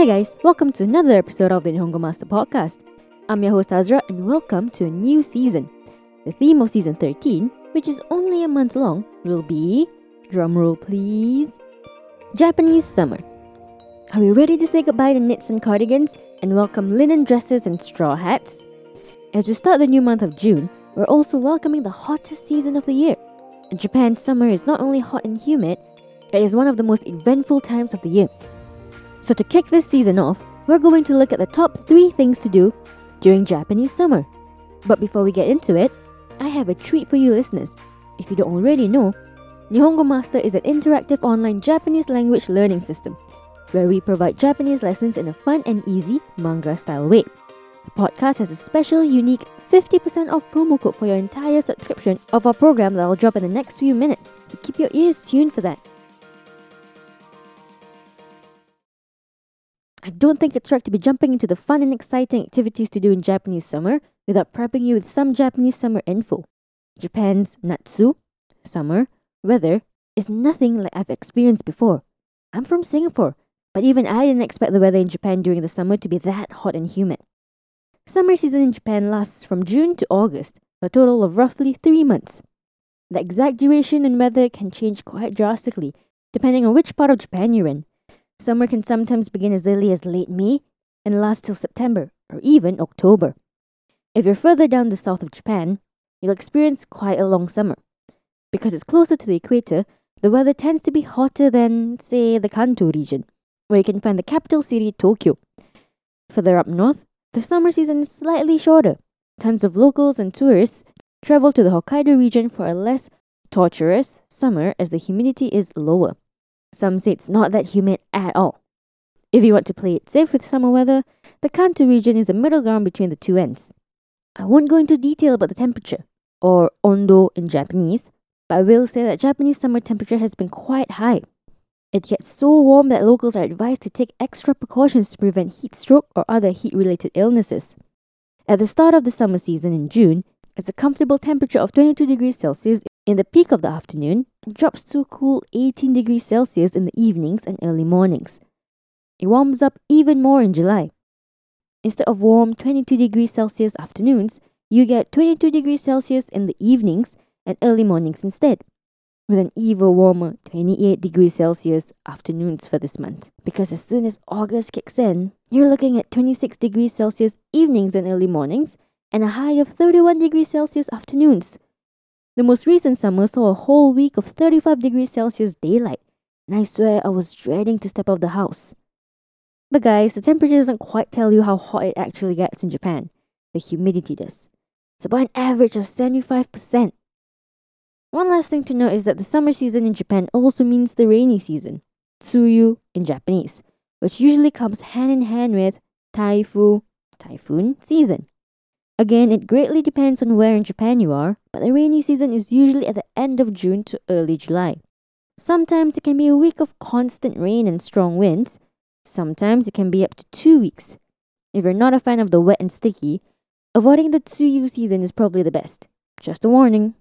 Hey guys, welcome to another episode of the Nihongo Master Podcast. I'm your host Azra and welcome to a new season. The theme of season 13, which is only a month long, will be drumroll please Japanese summer. Are we ready to say goodbye to knits and cardigans and welcome linen dresses and straw hats? As we start the new month of June, we're also welcoming the hottest season of the year. Japan's summer is not only hot and humid, it is one of the most eventful times of the year. So, to kick this season off, we're going to look at the top three things to do during Japanese summer. But before we get into it, I have a treat for you listeners. If you don't already know, Nihongo Master is an interactive online Japanese language learning system where we provide Japanese lessons in a fun and easy manga style way. The podcast has a special, unique 50% off promo code for your entire subscription of our program that I'll drop in the next few minutes. So keep your ears tuned for that. I don't think it's right to be jumping into the fun and exciting activities to do in Japanese summer without prepping you with some Japanese summer info. Japan's Natsu, summer, weather is nothing like I've experienced before. I'm from Singapore, but even I didn't expect the weather in Japan during the summer to be that hot and humid. Summer season in Japan lasts from June to August, a total of roughly three months. The exact duration and weather can change quite drastically depending on which part of Japan you're in. Summer can sometimes begin as early as late May and last till September or even October. If you're further down the south of Japan, you'll experience quite a long summer. Because it's closer to the equator, the weather tends to be hotter than, say, the Kanto region, where you can find the capital city, Tokyo. Further up north, the summer season is slightly shorter. Tons of locals and tourists travel to the Hokkaido region for a less torturous summer as the humidity is lower. Some say it's not that humid at all. If you want to play it safe with summer weather, the Kanto region is a middle ground between the two ends. I won't go into detail about the temperature, or ondo in Japanese, but I will say that Japanese summer temperature has been quite high. It gets so warm that locals are advised to take extra precautions to prevent heat stroke or other heat related illnesses. At the start of the summer season in June, it's a comfortable temperature of 22 degrees Celsius in the peak of the afternoon, it drops to a cool 18 degrees Celsius in the evenings and early mornings. It warms up even more in July. Instead of warm 22 degrees Celsius afternoons, you get 22 degrees Celsius in the evenings and early mornings instead, with an even warmer 28 degrees Celsius afternoons for this month. Because as soon as August kicks in, you're looking at 26 degrees Celsius evenings and early mornings, and a high of 31 degrees Celsius afternoons. The most recent summer saw a whole week of 35 degrees Celsius daylight, and I swear I was dreading to step out of the house. But guys, the temperature doesn't quite tell you how hot it actually gets in Japan. The humidity does. It's about an average of 75%. One last thing to note is that the summer season in Japan also means the rainy season, tsuyu in Japanese, which usually comes hand in hand with taifu, typhoon season. Again, it greatly depends on where in Japan you are, but the rainy season is usually at the end of June to early July. Sometimes it can be a week of constant rain and strong winds. Sometimes it can be up to two weeks. If you're not a fan of the wet and sticky, avoiding the Tsuyu season is probably the best. Just a warning.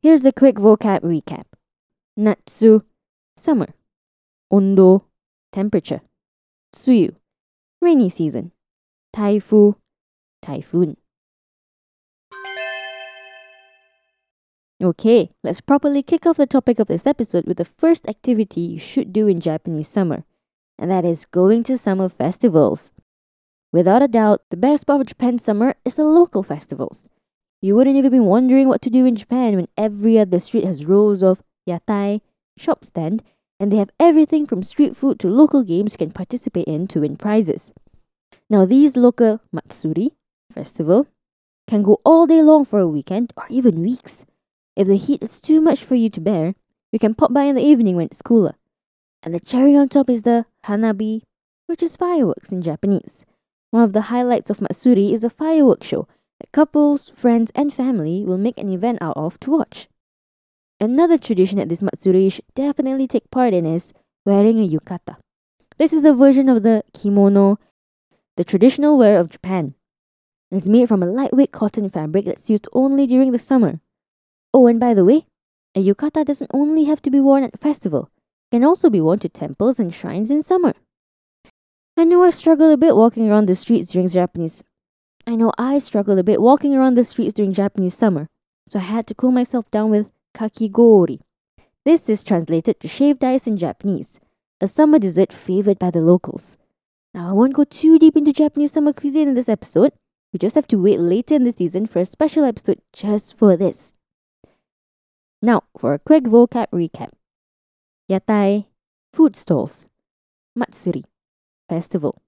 Here's a quick vocab recap. Natsu, summer. Ondo, temperature. Tsuyu, rainy season. Taifu, typhoon. Okay, let's properly kick off the topic of this episode with the first activity you should do in Japanese summer, and that is going to summer festivals. Without a doubt, the best part of Japan's summer is the local festivals. You wouldn't even be wondering what to do in Japan when every other street has rows of yatai, shop stand, and they have everything from street food to local games you can participate in to win prizes. Now, these local matsuri, festival can go all day long for a weekend or even weeks. If the heat is too much for you to bear, you can pop by in the evening when it's cooler. And the cherry on top is the hanabi, which is fireworks in Japanese. One of the highlights of Matsuri is a fireworks show that couples, friends, and family will make an event out of to watch. Another tradition at this Matsuri you should definitely take part in is wearing a yukata. This is a version of the kimono, the traditional wear of Japan. It's made from a lightweight cotton fabric that's used only during the summer. Oh, and by the way, a yukata doesn't only have to be worn at festival, it can also be worn to temples and shrines in summer. I know I struggle a bit walking around the streets during Japanese. I know I struggled a bit walking around the streets during Japanese summer, so I had to cool myself down with kakigori. This is translated to shaved ice in Japanese, a summer dessert favored by the locals. Now, I won't go too deep into Japanese summer cuisine in this episode. You just have to wait later in the season for a special episode just for this. Now, for a quick vocab recap Yatai, food stalls. Matsuri, festival.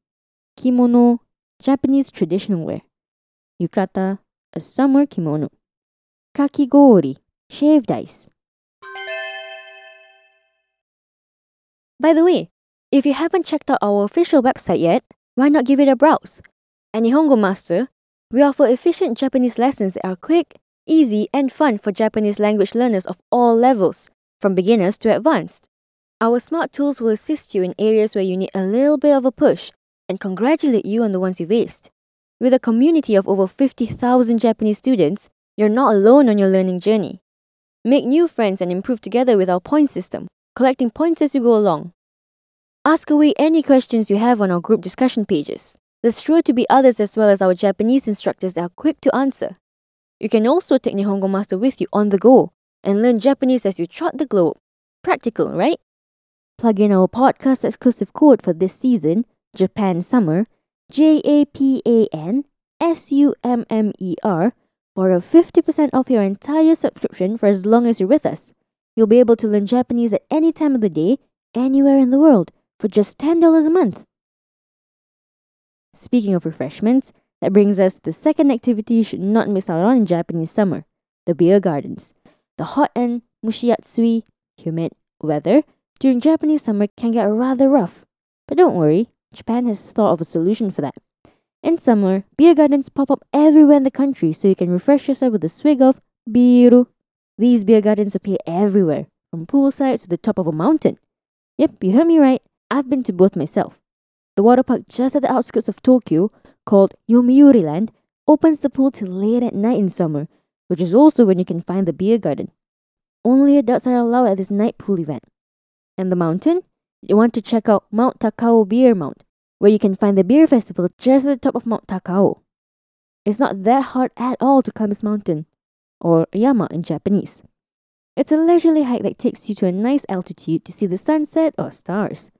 Kimono, Japanese traditional wear. Yukata, a summer kimono. Kakigori, shaved ice. By the way, if you haven't checked out our official website yet, why not give it a browse? At Nihongo Master, we offer efficient Japanese lessons that are quick, easy, and fun for Japanese language learners of all levels, from beginners to advanced. Our smart tools will assist you in areas where you need a little bit of a push and congratulate you on the ones you've aced. With a community of over 50,000 Japanese students, you're not alone on your learning journey. Make new friends and improve together with our point system, collecting points as you go along. Ask away any questions you have on our group discussion pages. There's sure to be others as well as our Japanese instructors that are quick to answer. You can also take Nihongo Master with you on the go and learn Japanese as you trot the globe. Practical, right? Plug in our podcast exclusive code for this season, Japan Summer, J A P A N S U M M E R, for a 50% off your entire subscription for as long as you're with us. You'll be able to learn Japanese at any time of the day, anywhere in the world, for just $10 a month. Speaking of refreshments, that brings us to the second activity you should not miss out on in Japanese summer the beer gardens. The hot and mushiatsui, humid weather during Japanese summer can get rather rough. But don't worry, Japan has thought of a solution for that. In summer, beer gardens pop up everywhere in the country so you can refresh yourself with a swig of biru. These beer gardens appear everywhere, from poolsides to the top of a mountain. Yep, you heard me right. I've been to both myself. The water park just at the outskirts of Tokyo, called Yomiuri Land, opens the pool till late at night in summer, which is also when you can find the beer garden. Only adults are allowed at this night pool event. And the mountain? You want to check out Mount Takao Beer Mount, where you can find the beer festival just at the top of Mount Takao. It's not that hard at all to climb this mountain, or yama in Japanese. It's a leisurely hike that takes you to a nice altitude to see the sunset or stars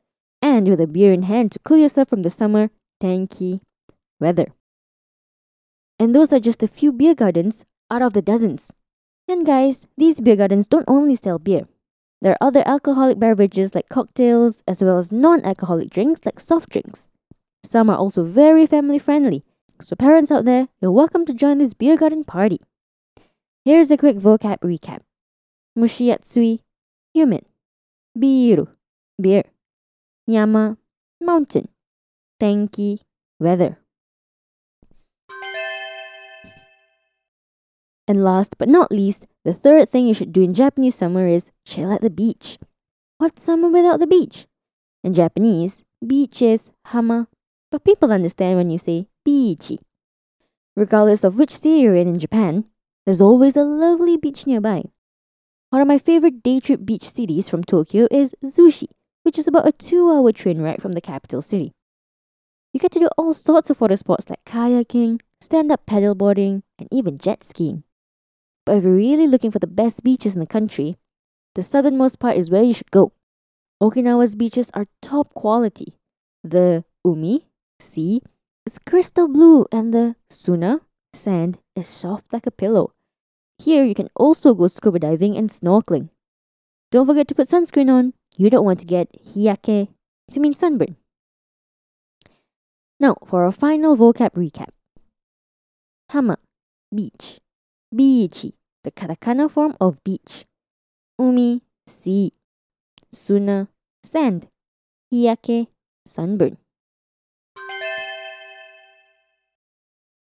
and with a beer in hand to cool yourself from the summer, tenki weather. And those are just a few beer gardens out of the dozens. And guys, these beer gardens don't only sell beer. There are other alcoholic beverages like cocktails, as well as non alcoholic drinks like soft drinks. Some are also very family friendly, so parents out there, you're welcome to join this beer garden party. Here's a quick vocab recap Mushiatsui, humid. Biru, beer. Yama, mountain. Tenki, weather. And last but not least, the third thing you should do in Japanese summer is chill at the beach. What's summer without the beach? In Japanese, beach is hama, but people understand when you say biichi. Regardless of which city you're in in Japan, there's always a lovely beach nearby. One of my favorite day trip beach cities from Tokyo is Zushi which is about a two hour train ride from the capital city. You get to do all sorts of water sports like kayaking, stand up paddleboarding, and even jet skiing. But if you're really looking for the best beaches in the country, the southernmost part is where you should go. Okinawa's beaches are top quality. The umi, sea, is crystal blue, and the suna, sand, is soft like a pillow. Here you can also go scuba diving and snorkeling. Don't forget to put sunscreen on. You don't want to get hiyake, to mean sunburn. Now, for a final vocab recap. Hama, beach. Biichi, the katakana form of beach. Umi, sea. Suna, sand. Hiyake, sunburn.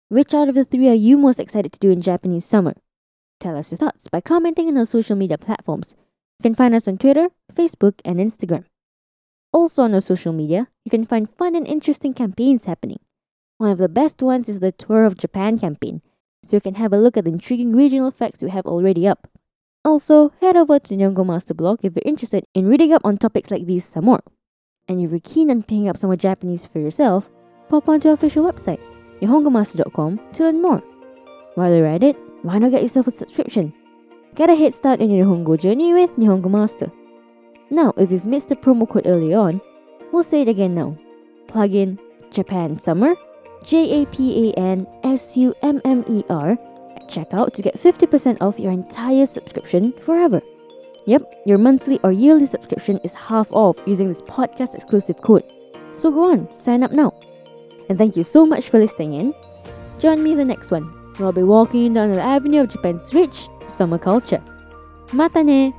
Which out of the three are you most excited to do in Japanese summer? Tell us your thoughts by commenting on our social media platforms. You can find us on Twitter, Facebook, and Instagram. Also on our social media, you can find fun and interesting campaigns happening. One of the best ones is the Tour of Japan campaign, so you can have a look at the intriguing regional facts we have already up. Also, head over to Nihongo Master blog if you're interested in reading up on topics like these some more. and if you're keen on picking up some more Japanese for yourself, pop onto our official website, nihongomaster.com, to learn more. While you're at it, why not get yourself a subscription? Get a head start on your Nihongo journey with Nihongo Master. Now, if you've missed the promo code early on, we'll say it again now. Plug in Japan Summer, J A P A N S U M M E R, at checkout to get 50% off your entire subscription forever. Yep, your monthly or yearly subscription is half off using this podcast exclusive code. So go on, sign up now. And thank you so much for listening in. Join me in the next one. We'll be walking down the avenue of Japan's rich summer culture. Mata ne!